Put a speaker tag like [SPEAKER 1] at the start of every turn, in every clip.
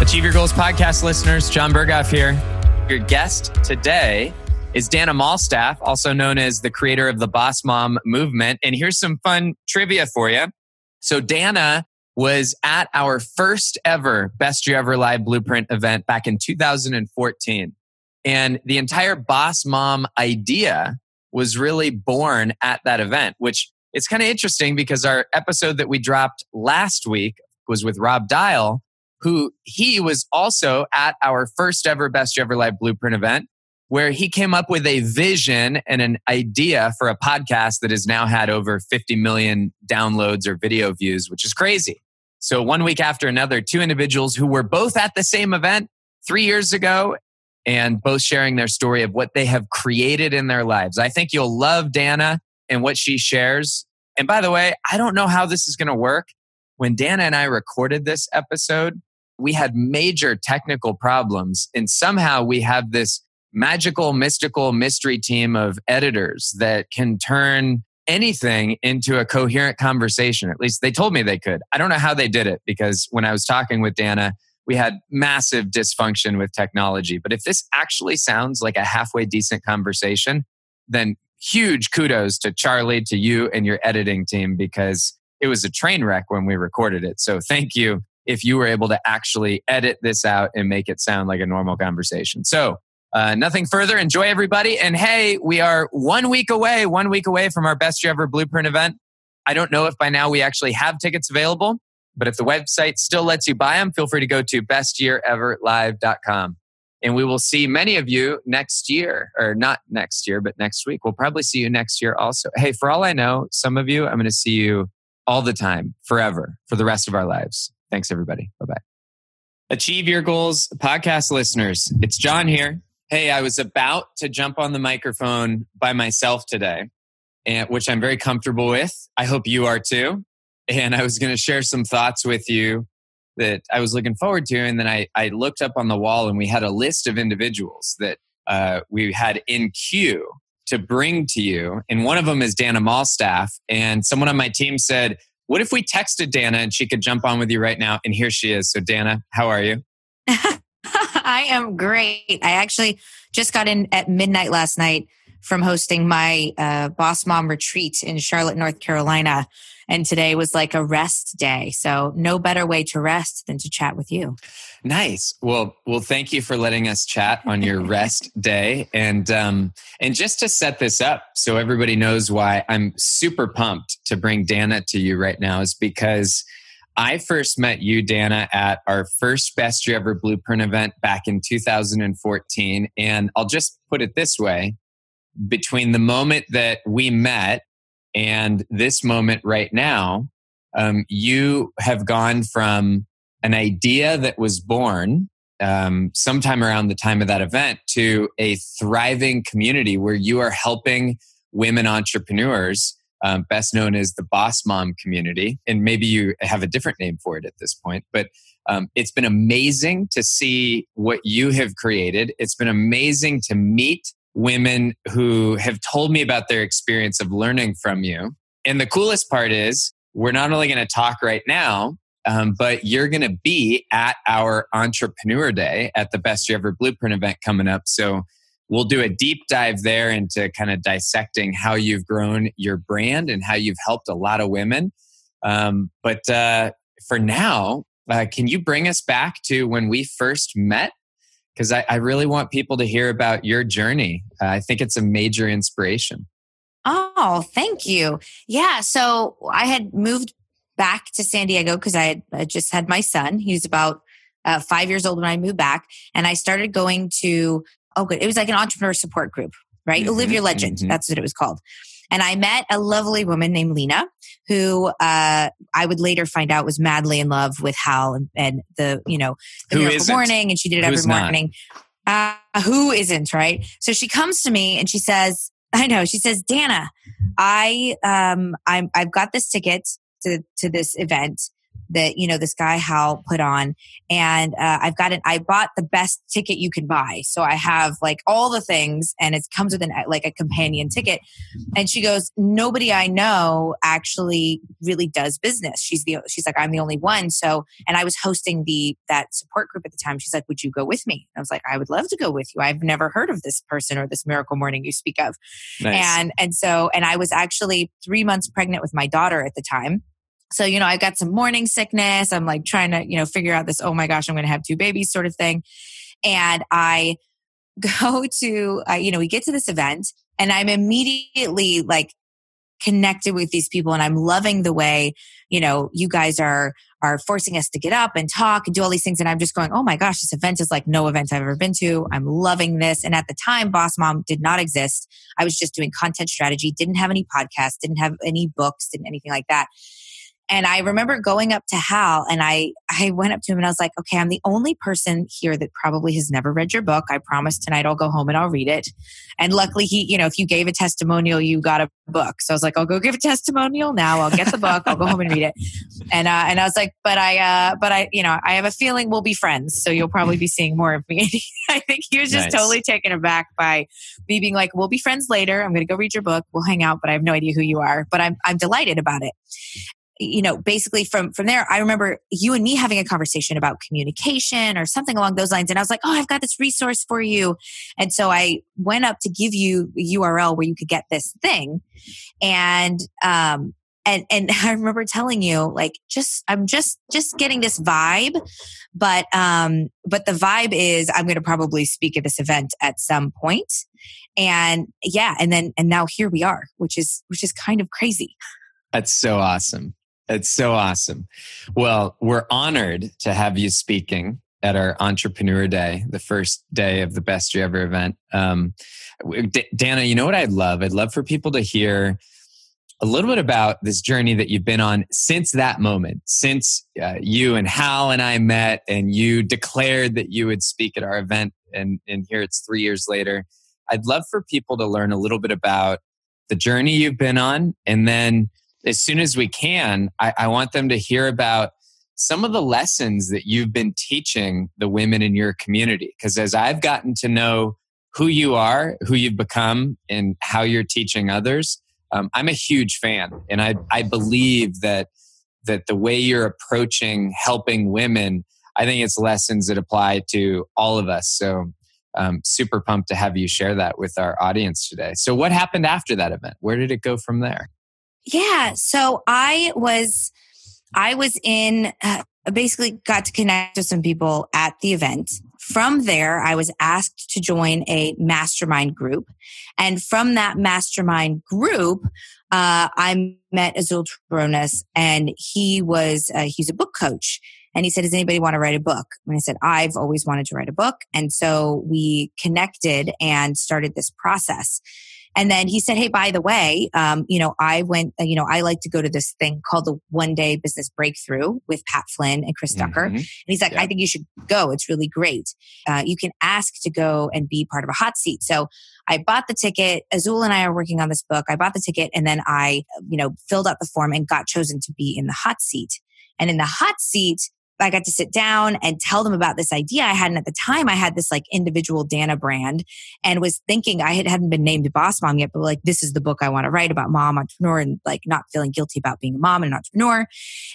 [SPEAKER 1] Achieve Your Goals podcast listeners, Jon Berghoff here. Your guest today is Dana Malstaff, also known as the creator of the Boss Mom movement. And here's some fun trivia for you. So, Dana was at our first ever Best Year Ever Live Blueprint event back in 2014. And the entire Boss Mom idea was really born at that event, which it's kind of interesting because our episode that we dropped last week was with Rob Dial who he was also at our first ever Best Ever Live Blueprint event, where he came up with a vision and an idea for a podcast that has now had over 50 million downloads or video views, which is crazy. So, one week after another, two individuals who were both at the same event three years ago and both sharing their story of what they have created in their lives. I think you'll love Dana and what she shares. And by the way, I don't know how this is going to work. When Dana and I recorded this episode, we had major technical problems and somehow we have this magical mystical mystery team of editors that can turn anything into a coherent conversation. At least they told me they could. I don't know how they did it because when i was talking with dana we had massive dysfunction with technology. But if this actually sounds like a halfway decent conversation then huge kudos to charlie to you and your editing team because it was a train wreck when we recorded it. So thank you if you were able to actually edit this out and make it sound like a normal conversation. So, uh, nothing further. Enjoy everybody. And hey, we are one week away, one week away from our best year ever blueprint event. I don't know if by now we actually have tickets available, but if the website still lets you buy them, feel free to go to bestyeareverlive.com. And we will see many of you next year, or not next year, but next week. We'll probably see you next year also. Hey, for all I know, some of you, I'm going to see you all the time, forever, for the rest of our lives. Thanks, everybody. Bye bye. Achieve Your Goals podcast listeners. It's Jon here. Hey, I was about to jump on the microphone by myself today, and, which I'm very comfortable with. I hope you are too. And I was going to share some thoughts with you that I was looking forward to. And then I, I looked up on the wall and we had a list of individuals that uh, we had in queue to bring to you. And one of them is Dana Malstaff. And someone on my team said, what if we texted Dana and she could jump on with you right now? And here she is. So, Dana, how are you?
[SPEAKER 2] I am great. I actually just got in at midnight last night from hosting my uh, Boss Mom retreat in Charlotte, North Carolina. And today was like a rest day. So, no better way to rest than to chat with you.
[SPEAKER 1] Nice. Well, well, thank you for letting us chat on your rest day. And um, and just to set this up, so everybody knows why I'm super pumped to bring Dana to you right now, is because I first met you, Dana, at our first Best Year Ever Blueprint event back in 2014. And I'll just put it this way: between the moment that we met and this moment right now, um, you have gone from an idea that was born um, sometime around the time of that event to a thriving community where you are helping women entrepreneurs, um, best known as the Boss Mom community. And maybe you have a different name for it at this point, but um, it's been amazing to see what you have created. It's been amazing to meet women who have told me about their experience of learning from you. And the coolest part is, we're not only going to talk right now, um, but you're going to be at our Entrepreneur Day at the Best Ever Blueprint event coming up. So we'll do a deep dive there into kind of dissecting how you've grown your brand and how you've helped a lot of women. Um, but uh, for now, uh, can you bring us back to when we first met? Because I, I, really want people to hear about your journey. Uh, I think it's a major inspiration.
[SPEAKER 2] Oh, thank you. Yeah. So I had moved back to San Diego because I had just had my son. He was about uh, five years old when I moved back, and I started going to oh, good. It was like an entrepreneur support group, right? Mm-hmm, Live Your Legend. Mm-hmm. That's what it was called. And I met a lovely woman named Lena, who uh, I would later find out was madly in love with Hal and, and the, you know, the
[SPEAKER 1] Who
[SPEAKER 2] Miracle
[SPEAKER 1] isn't?
[SPEAKER 2] Morning, and she did it
[SPEAKER 1] Who's
[SPEAKER 2] every
[SPEAKER 1] not?
[SPEAKER 2] morning. Uh, who isn't, right? So she comes to me and she says, I know, she says, Dana, I um I'm I've got this ticket to to this event that you know this guy Hal put on. And uh, I've got it I bought the best ticket you can buy. So I have like all the things and it comes with an like a companion ticket. And she goes nobody I know actually really does business. She's the she's like I'm the only one. So and I was hosting the that support group at the time. She's like would you go with me? I was like I would love to go with you. I've never heard of this person or this miracle morning you speak of.
[SPEAKER 1] Nice.
[SPEAKER 2] and and so and I was actually three months pregnant with my daughter at the time. So you know I got some morning sickness. I'm like trying to you know figure out this. Oh my gosh, I'm going to have two babies sort of thing. And I go to uh, you know we get to this event and I'm immediately like connected with these people and I'm loving the way you know you guys are are forcing us to get up and talk and do all these things and I'm just going oh my gosh this event is like no event I've ever been to I'm loving this and at the time Boss Mom did not exist I was just doing content strategy didn't have any podcasts didn't have any books didn't anything like that and I remember going up to Hal and I, I went up to him and I was like, okay, I'm the only person here that probably has never read your book. I promise tonight I'll go home and I'll read it. And luckily he, you know, if you gave a testimonial, you got a book. So I was like, I'll go give a testimonial now. I'll get the book. I'll go home and read it. And, uh, and I was like, but I, uh, but I, you know, I have a feeling we'll be friends. So you'll probably be seeing more of me. I think he was just
[SPEAKER 1] Nice.
[SPEAKER 2] totally taken aback by me being like, we'll be friends later. I'm going to go read your book. We'll hang out, but I have no idea who you are, but I'm, I'm delighted about it you know basically from from there i remember you and me having a conversation about communication or something along those lines. And i was like oh i've got this resource for you. And so i went up to give you a url where you could get this thing. And um and and i remember telling you like just i'm just just getting this vibe. But um but the vibe is i'm going to probably speak at this event at some point. And yeah and then and now here we are which is which is kind of crazy.
[SPEAKER 1] That's so awesome. That's so awesome. Well, we're honored to have you speaking at our Entrepreneur Day, the first day of the Best Year Ever event. Um, D- Dana, you know what I'd love? I'd love for people to hear a little bit about this journey that you've been on since that moment, since uh, you and Hal and I met, and you declared that you would speak at our event, and, and here it's three years later. I'd love for people to learn a little bit about the journey you've been on, and then as soon as we can, I, I want them to hear about some of the lessons that you've been teaching the women in your community. Because as I've gotten to know who you are, who you've become, and how you're teaching others, um, I'm a huge fan, and I I believe that that the way you're approaching helping women, I think it's lessons that apply to all of us. So. Um, super pumped to have you share that with our audience today. So, what happened after that event? Where did it go from there?
[SPEAKER 2] Yeah. So I was, I was in, uh, basically got to connect with some people at the event. From there, I was asked to join a mastermind group. And from that mastermind group, uh, I met Azul Terronez and he was, uh, he's a book coach. And he said, does anybody want to write a book? And I said, I've always wanted to write a book. And so we connected and started this process. And then he said, Hey, by the way, um, you know, I went, uh, you know, I like to go to this thing called the One Day Business Breakthrough with Pat Flynn and Chris Ducker.
[SPEAKER 1] Mhm.
[SPEAKER 2] And he's like,
[SPEAKER 1] Yeah.
[SPEAKER 2] I think you should go. It's really great. Uh, you can ask to go and be part of a hot seat. So I bought the ticket. Azul and I are working on this book. I bought the ticket and then I, you know, filled out the form and got chosen to be in the hot seat. And in the hot seat, I got to sit down and tell them about this idea I had. And at the time, I had this like individual Dana brand and was thinking I had, hadn't been named boss mom yet, but like, this is the book I want to write about mom entrepreneur and like not feeling guilty about being a mom and an entrepreneur.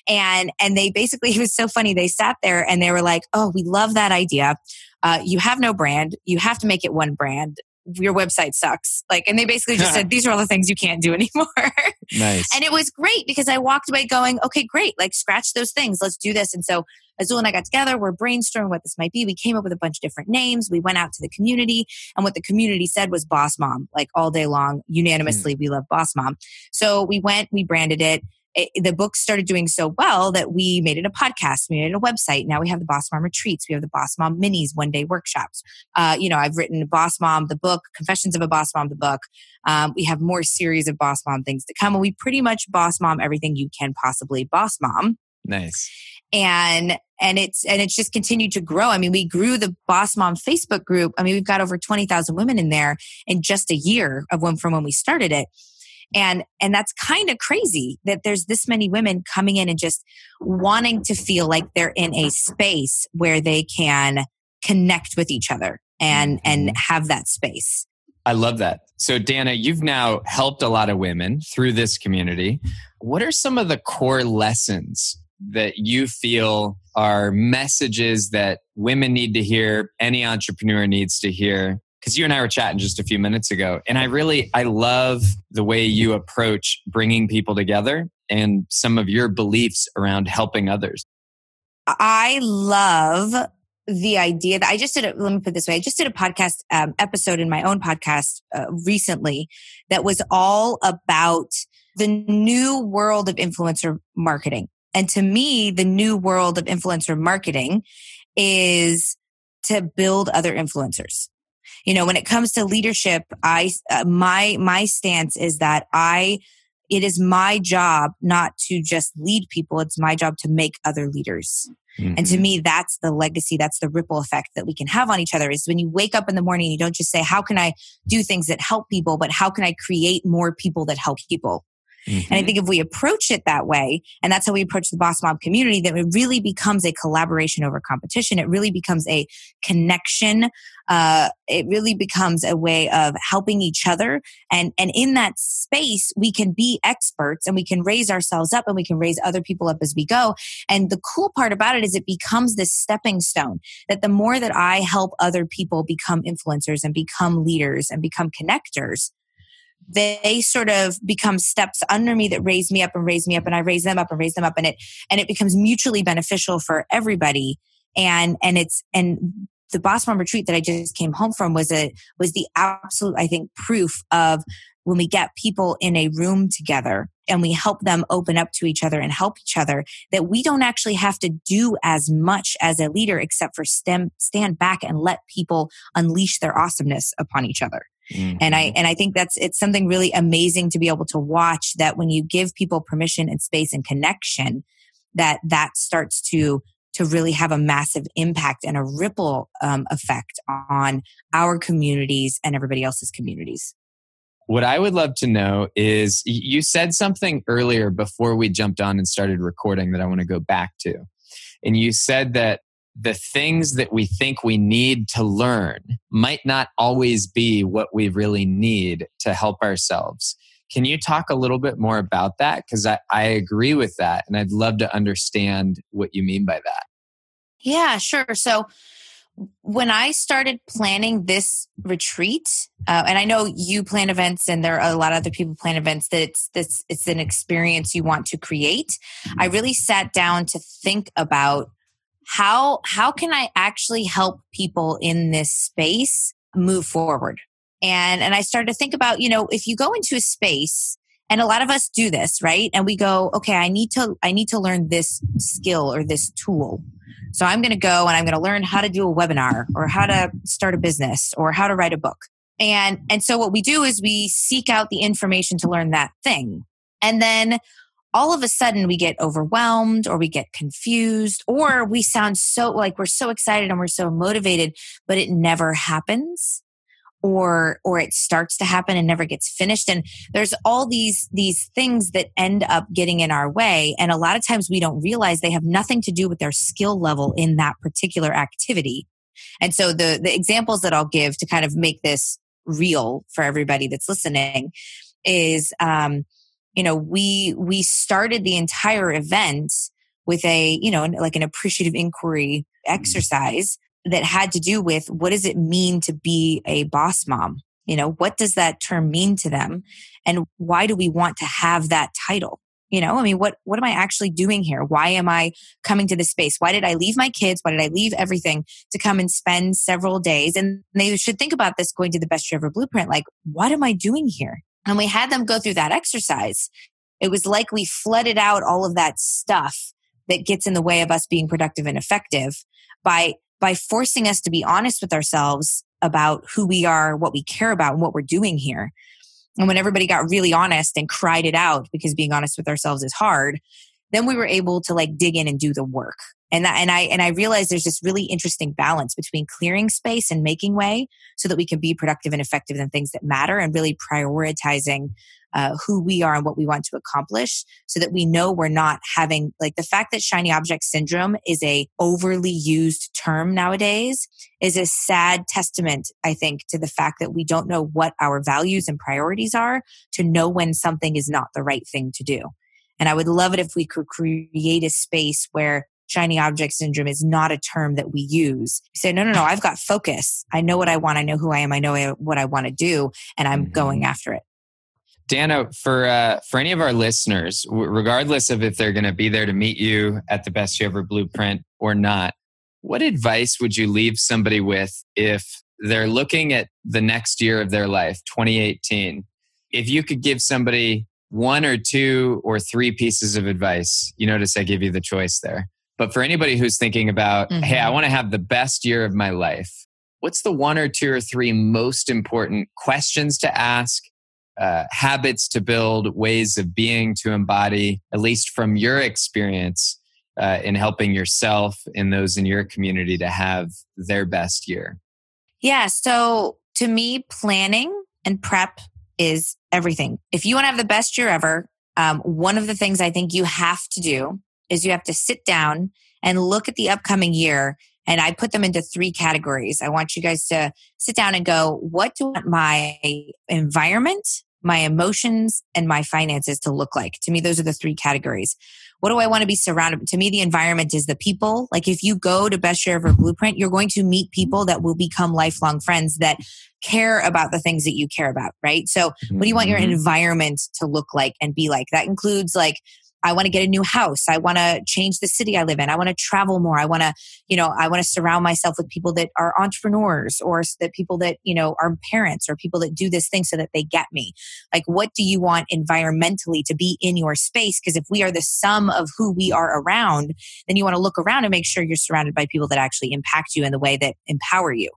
[SPEAKER 2] And, and they basically, it was so funny. They sat there and they were like, Oh, we love that idea. Uh, you have no brand. You have to make it one brand. Your website sucks. Like, and they basically just said, these are all the things you can't do anymore.
[SPEAKER 1] Nice.
[SPEAKER 2] And it was great because I walked away going, okay, great. Like scratch those things. Let's do this. And so Azul and I got together. We're brainstorming what this might be. We came up with a bunch of different names. We went out to the community and what the community said was boss mom, like all day long, unanimously. Mm. We love boss mom. So we went, we branded it. It, the book started doing so well that we made it a podcast, we made it a website. Now we have the Boss Mom retreats, we have the Boss Mom minis, one day workshops. Uh, you know, I've written Boss Mom, the book, Confessions of a Boss Mom, the book. Um, we have more series of Boss Mom things to come. And we pretty much Boss Mom everything you can possibly Boss Mom.
[SPEAKER 1] Nice.
[SPEAKER 2] And and it's and it's just continued to grow. I mean, we grew the Boss Mom Facebook group. I mean, we've got over twenty thousand women in there in just a year of when from when we started it and and that's kind of crazy that there's this many women coming in and just wanting to feel like they're in a space where they can connect with each other and and mm-hmm. have that space
[SPEAKER 1] I love that. So, Dana, you've now helped a lot of women through this community. What are some of the core lessons that you feel are messages that women need to hear, any entrepreneur needs to hear because you and I were chatting just a few minutes ago, and I really I love the way you approach bringing people together and some of your beliefs around helping others.
[SPEAKER 2] I love the idea that I just did. A, let me put this way: I just did a podcast um, episode in my own podcast uh, recently that was all about the new world of influencer marketing. And to me, the new world of influencer marketing is to build other influencers you know when it comes to leadership i uh, my my stance is that i it is my job not to just lead people it's my job to make other leaders mm-hmm. and to mm-hmm. me that's the legacy that's the ripple effect that we can have on each other is when you wake up in the morning you don't just say how can i do things that help people but how can i create more people that help people Mm-hmm. And I mm-hmm. think if we approach it that way, and that's how we approach the Boss Mom community, that it really becomes a collaboration over competition. It really becomes a connection. Uh, it really becomes a way of helping each other. And, and in that space, we can be experts and we can raise ourselves up and we can raise other people up as we go. And the cool part about it is it becomes this stepping stone that the more that I help other people become influencers and become leaders and become connectors, they sort of become steps under me that raise me up and raise me up and I raise them up and raise them up and it and it becomes mutually beneficial for everybody. And and it's and the boss mom retreat that I just came home from was a was the absolute I think proof of when we get people in a room together and we help them open up to each other and help each other that we don't actually have to do as much as a leader except for stem, stand back and let people unleash their awesomeness upon each other Mm-hmm. And I, and I think that's, it's something really amazing to be able to watch that when you give people permission and space and connection, that that starts to, to really have a massive impact and a ripple um, effect on our communities and everybody else's communities.
[SPEAKER 1] What I would love to know is you said something earlier before we jumped on and started recording that I want to go back to. And you said that the things that we think we need to learn might not always be what we really need to help ourselves. Can you talk a little bit more about that? Because I, I agree with that, and I'd love to understand what you mean by that.
[SPEAKER 2] Yeah, sure. So, when I started planning this retreat, uh, and I know you plan events, and there are a lot of other people plan events. That it's this it's an experience you want to create. I really sat down to think about how how can I actually help people in this space move forward? And and I started to think about, you know, if you go into a space and a lot of us do this, right? And we go, okay, I need to I need to learn this skill or this tool. So I'm going to go and I'm going to learn how to do a webinar or how to start a business or how to write a book. And and so what we do is we seek out the information to learn that thing. And then all of a sudden we get overwhelmed or we get confused or we sound so like we're so excited and we're so motivated but it never happens or or it starts to happen and never gets finished. And there's all these these things that end up getting in our way. And a lot of times we don't realize they have nothing to do with their skill level in that particular activity. And so the the examples that I'll give to kind of make this real for everybody that's listening is um you know, we, we started the entire event with a, you know, like an appreciative inquiry mm-hmm. exercise that had to do with what does it mean to be a boss mom? You know, what does that term mean to them? And why do we want to have that title? You know, I mean, what, what am I actually doing here? Why am I coming to this space? Why did I leave my kids? Why did I leave everything to come and spend several days? And they should think about this going to the best year ever blueprint. Like, what am I doing here? And we had them go through that exercise. it was like we flooded out all of that stuff that gets in the way of us being productive and effective by by forcing us to be honest with ourselves about who we are, what we care about, and what we're doing here. And when everybody got really honest and cried it out because being honest with ourselves is hard, then we were able to like dig in and do the work. And that and i and i realized there's this really interesting balance between clearing space and making way so that we can be productive and effective in things that matter and really prioritizing uh, who we are and what we want to accomplish so that we know we're not having like the fact that shiny object syndrome is a overly used term nowadays is a sad testament i think to the fact that we don't know what our values and priorities are to know when something is not the right thing to do and I would love it if we could create a space where shiny object syndrome is not a term that we use. Say, no, no, no, I've got focus. I know what I want. I know who I am. I know what I want to do, and I'm mm-hmm. going after it.
[SPEAKER 1] Dana, for uh, for any of our listeners, regardless of if they're going to be there to meet you at the Best Year Ever Blueprint or not, what advice would you leave somebody with if they're looking at the next year of their life, 2018? If you could give somebody one or two or three pieces of advice, you notice I give you the choice there. But for anybody who's thinking about, mm-hmm. hey, I want to have the best year of my life, what's the one or two or three most important questions to ask, uh, habits to build, ways of being to embody, at least from your experience uh, in helping yourself and those in your community to have their best year?
[SPEAKER 2] Yeah. So to me, planning and prep is everything. If you want to have the best year ever, um, one of the things I think you have to do is you have to sit down and look at the upcoming year. And I put them into three categories. I want you guys to sit down and go, what do I want my environment, my emotions, and my finances to look like? To me, those are the three categories. What do I want to be surrounded? To me, the environment is the people. Like if you go to Best Year Ever Blueprint, you're going to meet people that will become lifelong friends that care about the things that you care about, right? So what do you want your mm-hmm. environment to look like and be like? That includes like I want to get a new house. I want to change the city I live in. I want to travel more. I want to, you know, I want to surround myself with people that are entrepreneurs or that people that, you know, are parents or people that do this thing so that they get me. Like, what do you want environmentally to be in your space? Because if we are the sum of who we are around, then you want to look around and make sure you're surrounded by people that actually impact you in the way that empower you.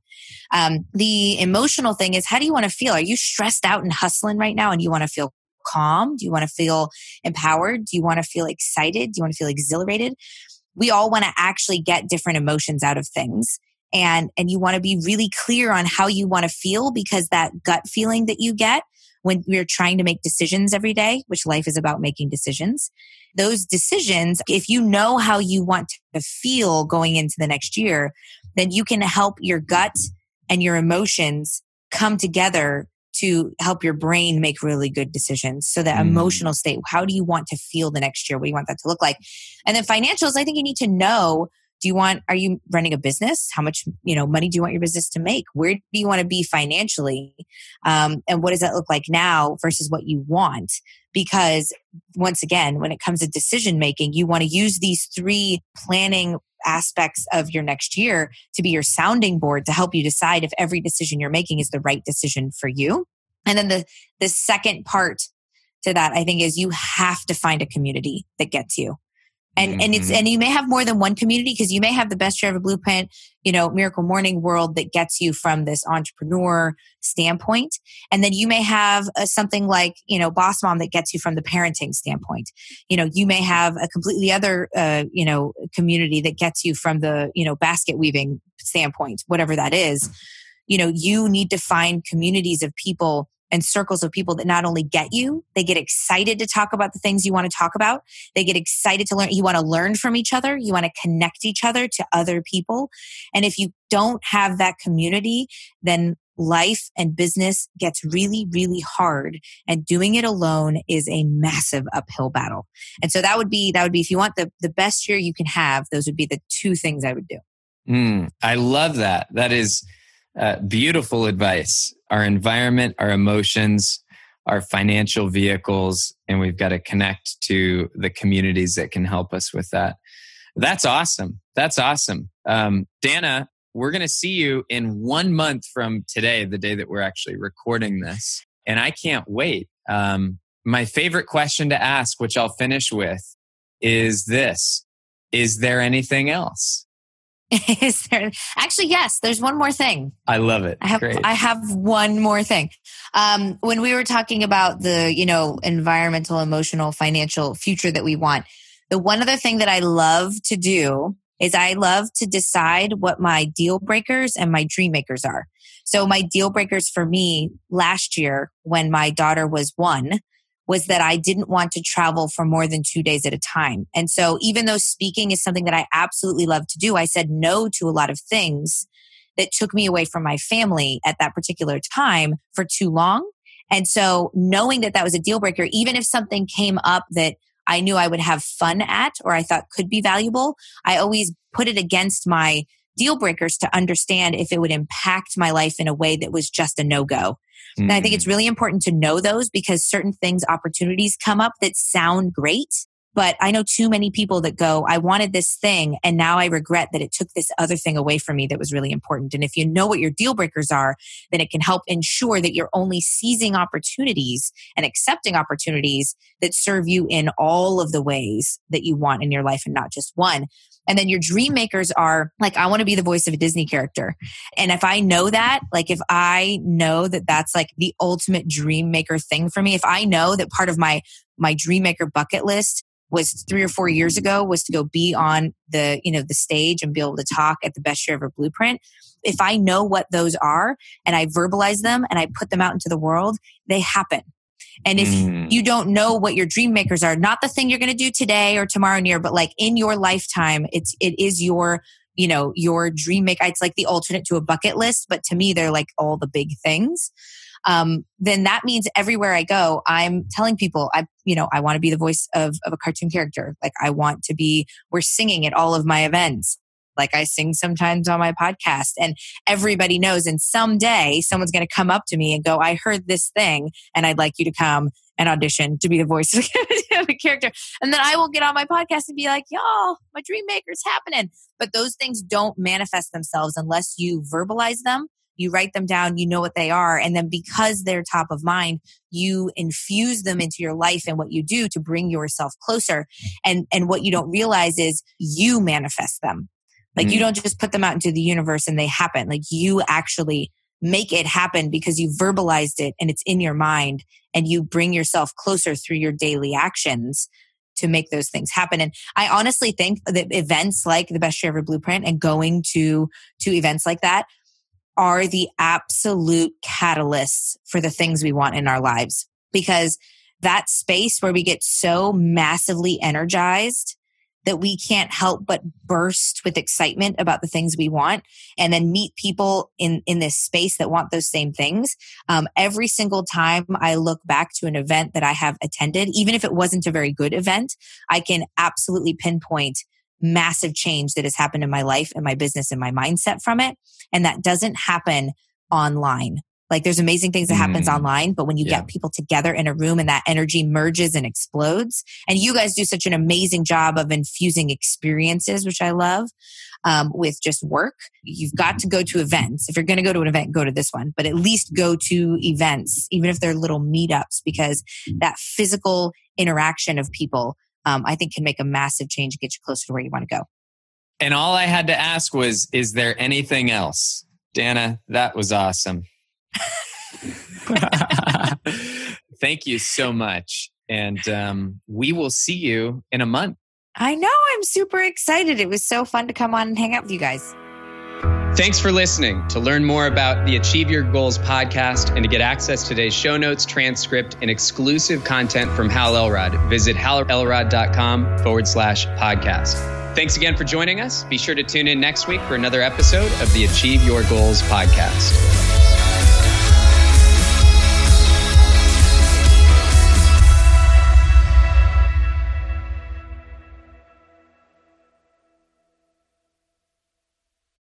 [SPEAKER 2] Um, the emotional thing is, how do you want to feel? Are you stressed out and hustling right now and you want to feel calm? Do you want to feel empowered? Do you want to feel excited? Do you want to feel exhilarated? We all want to actually get different emotions out of things. And, and you want to be really clear on how you want to feel because that gut feeling that you get when we're trying to make decisions every day, which life is about making decisions, those decisions, if you know how you want to feel going into the next year, then you can help your gut and your emotions come together to help your brain make really good decisions. So that mm. emotional state, how do you want to feel the next year? What do you want that to look like? And then financials, I think you need to know do you want are you running a business how much you know money do you want your business to make where do you want to be financially um, and what does that look like now versus what you want because once again when it comes to decision making you want to use these three planning aspects of your next year to be your sounding board to help you decide if every decision you're making is the right decision for you. And then the, the second part to that, I think, is you have to find a community that gets you and mm-hmm. and it's mm-hmm. and you may have more than one community because you may have the best year ever blueprint you know miracle morning world that gets you from this entrepreneur standpoint and then you may have a, something like you know boss mom that gets you from the parenting standpoint you know you may have a completely other uh, you know community that gets you from the you know basket weaving standpoint whatever that is you know you need to find communities of people and circles of people that not only get you, they get excited to talk about the things you want to talk about. They get excited to learn. You want to learn from each other. You want to connect each other to other people. And if you don't have that community, then life and business gets really, really hard and doing it alone is a massive uphill battle. And so that would be, that would be, if you want the, the best year you can have, those would be the two things I would do.
[SPEAKER 1] Mm, I love that. That is uh, beautiful advice our environment, our emotions, our financial vehicles, and we've got to connect to the communities that can help us with that. That's awesome. That's awesome. Um, Dana, we're going to see you in one month from today, the day that we're actually recording this. And I can't wait. Um, my favorite question to ask, which I'll finish with, is this Is there anything else?
[SPEAKER 2] is there actually yes there's one more thing.
[SPEAKER 1] I love it.
[SPEAKER 2] I have
[SPEAKER 1] Great.
[SPEAKER 2] i have one more thing. Um, when we were talking about the you know environmental emotional financial future that we want the one other thing that i love to do is i love to decide what my deal breakers and my dream makers are. So my deal breakers for me last year when my daughter was one was that I didn't want to travel for more than two days at a time. And so even though speaking is something that I absolutely love to do, I said no to a lot of things that took me away from my family at that particular time for too long. And so knowing that that was a deal breaker, even if something came up that I knew I would have fun at or I thought could be valuable, I always put it against my deal breakers to understand if it would impact my life in a way that was just a no go. Mm. And I think it's mm. really important to know those because certain things, opportunities come up that sound great. But I know too many people that go, I wanted this thing and now I regret that it took this other thing away from me that was really important. And if you know what your deal breakers are, then it can help ensure that you're only seizing opportunities and accepting opportunities that serve you in all of the ways that you want in your life and not just one. And then your dream makers are like, I want to be the voice of a Disney character. And if I know that, like if I know that that's like the ultimate dream maker thing for me, if I know that part of my, my dream maker bucket list was three or four years ago was to go be on the, you know, the stage and be able to talk at the best year ever blueprint. If I know what those are and I verbalize them and I put them out into the world, they happen. And if mm. you don't know what your dream makers are, not the thing you're going to do today or tomorrow near, but like in your lifetime, it's, it is your, you know, your dream maker. It's like the alternate to a bucket list, but to me, they're like all the big things. Um, then that means everywhere I go, I'm telling people, I, you know, I want to be the voice of, of a cartoon character. Like I want to be, we're singing at all of my events like I sing sometimes on my podcast and everybody knows and someday someone's going to come up to me and go, I heard this thing and I'd like you to come and audition to be the voice of a character. And then I will get on my podcast and be like, y'all, my dream maker's happening. But those things don't manifest themselves unless you verbalize them. You write them down, you know what they are. And then because they're top of mind, you infuse them into your life and what you do to bring yourself closer. And, and what you don't realize is you manifest them. Like mm-hmm. you don't just put them out into the universe and they happen. Like you actually make it happen because you verbalized it and it's in your mind and you bring yourself closer through your daily actions to make those things happen. And I honestly think that events like the best year ever blueprint and going to to events like that are the absolute catalysts for the things we want in our lives because that space where we get so massively energized that we can't help but burst with excitement about the things we want and then meet people in in this space that want those same things. Um, every single time i look back to an event that i have attended even if it wasn't a very good event i can absolutely pinpoint massive change that has happened in my life and my business and my mindset from it. And that doesn't happen online like there's amazing things that happens mm. online, but when you yeah. get people together in a room and that energy merges and explodes, and you guys do such an amazing job of infusing experiences, which I love, um, with just work. You've got to go to events. If you're going to go to an event, go to this one, but at least go to events, even if they're little meetups, because that physical interaction of people, um, I think can make a massive change and get you closer to where you want to go.
[SPEAKER 1] And all I had to ask was, is there anything else? Dana, that was awesome. Thank you so much. And um, we will see you in a month.
[SPEAKER 2] I know. I'm super excited. It was so fun to come on and hang out with you guys.
[SPEAKER 1] Thanks for listening. To learn more about the Achieve Your Goals podcast and to get access to today's show notes, transcript, and exclusive content from Hal Elrod, visit halelrod.com forward slash podcast. Thanks again for joining us. Be sure to tune in next week for another episode of the Achieve Your Goals podcast.